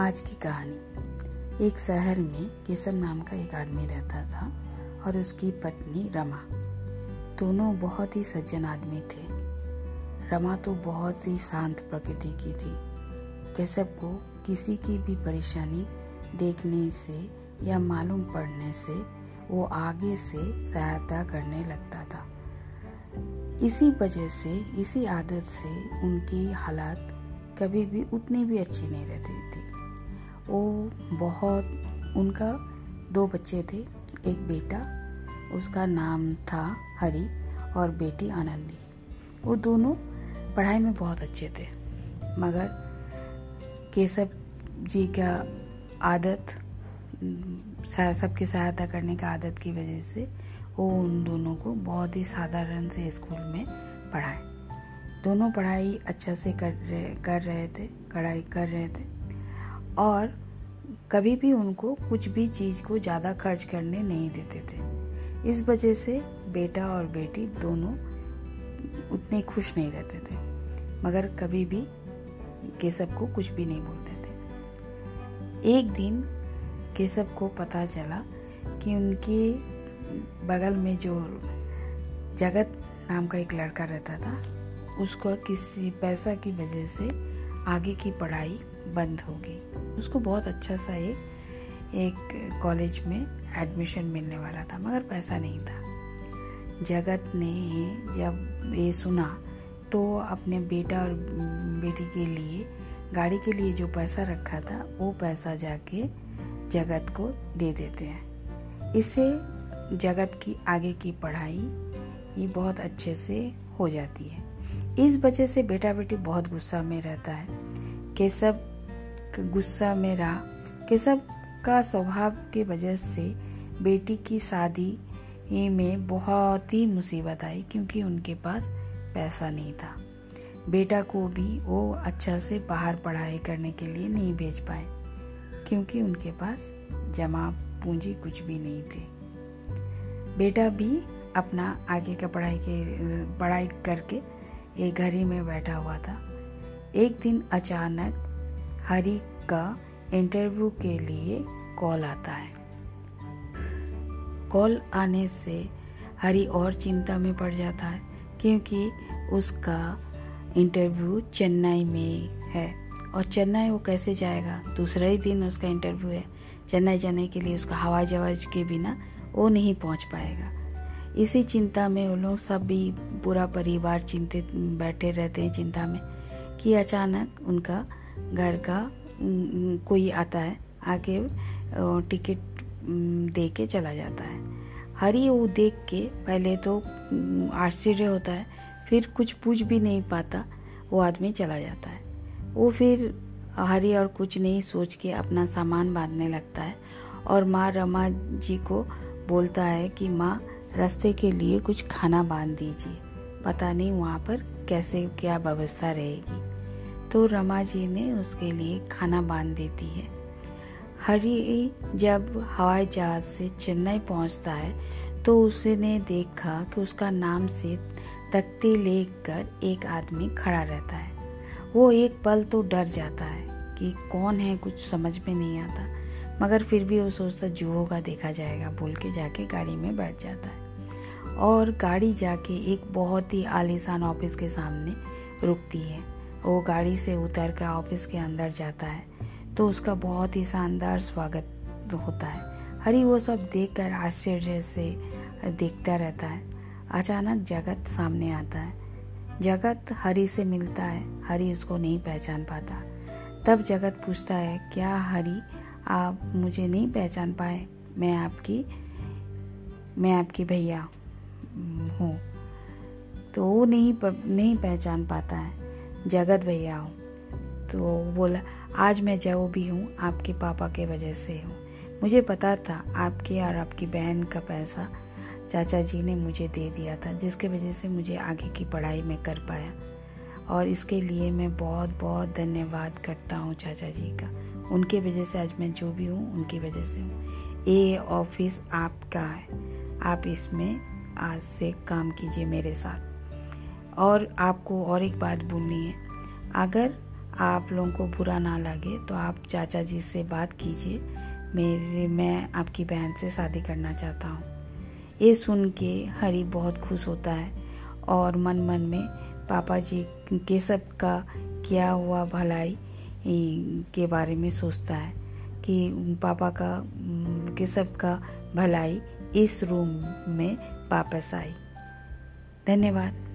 आज की कहानी। एक शहर में केशव नाम का एक आदमी रहता था और उसकी पत्नी रमा। दोनों बहुत ही सज्जन आदमी थे। रमा तो बहुत ही शांत प्रकृति की थी। केशव को किसी की भी परेशानी देखने से या मालूम पड़ने से वो आगे से सहायता करने लगता था। इसी वजह से, इसी आदत से उनकी हालात कभी भी उतनी भी अच्छी नहीं रहती। वो बहुत, उनका दो बच्चे थे, एक बेटा, उसका नाम था हरी और बेटी आनंदी। वो दोनों पढ़ाई में बहुत अच्छे थे, मगर केशव जी का आदत सबकी सहायता करने का आदत की वजह से वो उन दोनों को बहुत ही साधारण से स्कूल में पढ़ाए। दोनों पढ़ाई अच्छा से कर रहे कर रहे थे, कढ़ाई कर रहे थे। और कभी भी उनको कुछ भी चीज़ को ज़्यादा खर्च करने नहीं देते थे। इस वजह से बेटा और बेटी दोनों उतने खुश नहीं रहते थे, मगर कभी भी केशव को कुछ भी नहीं बोलते थे। एक दिन केशव को पता चला कि उनके बगल में जो जगत नाम का एक लड़का रहता था, उसको किसी पैसा की वजह से आगे की पढ़ाई बंद हो गई। उसको बहुत अच्छा सा एक एक कॉलेज में एडमिशन मिलने वाला था, मगर पैसा नहीं था। जगत ने जब ये सुना तो अपने बेटा और बेटी के लिए, गाड़ी के लिए जो पैसा रखा था, वो पैसा जाके जगत को दे देते हैं। इससे जगत की आगे की पढ़ाई ये बहुत अच्छे से हो जाती है। इस वजह से बेटा बेटी बहुत गुस्सा में रहता है केशव गुस्सा में रहा केशव का स्वभाव की वजह से बेटी की शादी में बहुत ही मुसीबत आई क्योंकि उनके पास पैसा नहीं था। बेटा को भी वो अच्छा से बाहर पढ़ाई करने के लिए नहीं भेज पाए क्योंकि उनके पास जमा पूंजी कुछ भी नहीं थी। बेटा भी अपना आगे का पढ़ाई के, पढ़ाई करके एक घर ही में बैठा हुआ था। एक दिन अचानक हरी का इंटरव्यू के लिए कॉल आता है। कॉल आने से हरी और चिंता में पड़ जाता है, क्योंकि उसका इंटरव्यू चेन्नई में है। और चेन्नई वो कैसे जाएगा? दूसरा ही दिन उसका इंटरव्यू है। चेन्नई जाने के लिए उसका हवाई जहाज़ के बिना वो नहीं पहुँच पाएगा। इसी चिंता में वो लोग सब भी पूरा परिवार चिंतित बैठे रहते हैं चिंता में कि अचानक उनका घर का कोई आता है, आके टिकट दे के चला जाता है। हरी वो देख के पहले तो आश्चर्य होता है, फिर कुछ पूछ भी नहीं पाता, वो आदमी चला जाता है। वो फिर हरी और कुछ नहीं सोच के अपना सामान बांधने लगता है और माँ रमा जी को बोलता है कि माँ रास्ते के लिए कुछ खाना बाँध दीजिए। पता नहीं वहाँ पर कैसे क्या व्यवस्था रहेगी। तो रमा जी ने उसके लिए खाना बाँध देती है। हरी जब हवाई जहाज़ से चेन्नई पहुँचता है तो उसने देखा कि उसका नाम से तख्ती लेकर एक आदमी खड़ा रहता है। वो एक पल तो डर जाता है कि कौन है कुछ समझ में नहीं आता। मगर फिर भी वो सोचता, जो होगा देखा जाएगा, बोल के जाके गाड़ी में बैठ जाता है। और गाड़ी जाके एक बहुत ही आलीशान ऑफ़िस के सामने रुकती है। वो गाड़ी से उतर कर ऑफ़िस के अंदर जाता है तो उसका बहुत ही शानदार स्वागत होता है। हरी वो सब देखकर आश्चर्य से देखता रहता है। अचानक जगत सामने आता है। जगत हरी से मिलता है। हरी उसको नहीं पहचान पाता। तब जगत पूछता है, क्या हरी आप मुझे नहीं पहचान पाए। मैं आपकी मैं आपकी भैया हूँ। तो वो नहीं प, नहीं पहचान पाता है। जगत भैया हूँ। तो बोला आज मैं जो भी हूँ आपके पापा के वजह से हूँ। मुझे पता था आपके और आपकी बहन का पैसा चाचा जी ने मुझे दे दिया था जिसके वजह से मुझे आगे की पढ़ाई में कर पाया। और इसके लिए मैं बहुत बहुत धन्यवाद करता हूँ चाचा जी का। उनके वजह से आज मैं जो भी हूँ, उनकी वजह से हूँ। ये ऑफ़िस आपका है। आप इसमें आज से काम कीजिए मेरे साथ। और आपको और एक बात बोलनी है। अगर आप लोगों को बुरा ना लगे तो आप चाचा जी से बात कीजिए। मेरे, मैं आपकी बहन से शादी करना चाहता हूँ। ये सुन के हरी बहुत खुश होता है और मन मन में पापा जी के सब का किया हुआ भलाई के बारे में सोचता है कि पापा का के सब का भलाई इस रूम में वापस आई। धन्यवाद।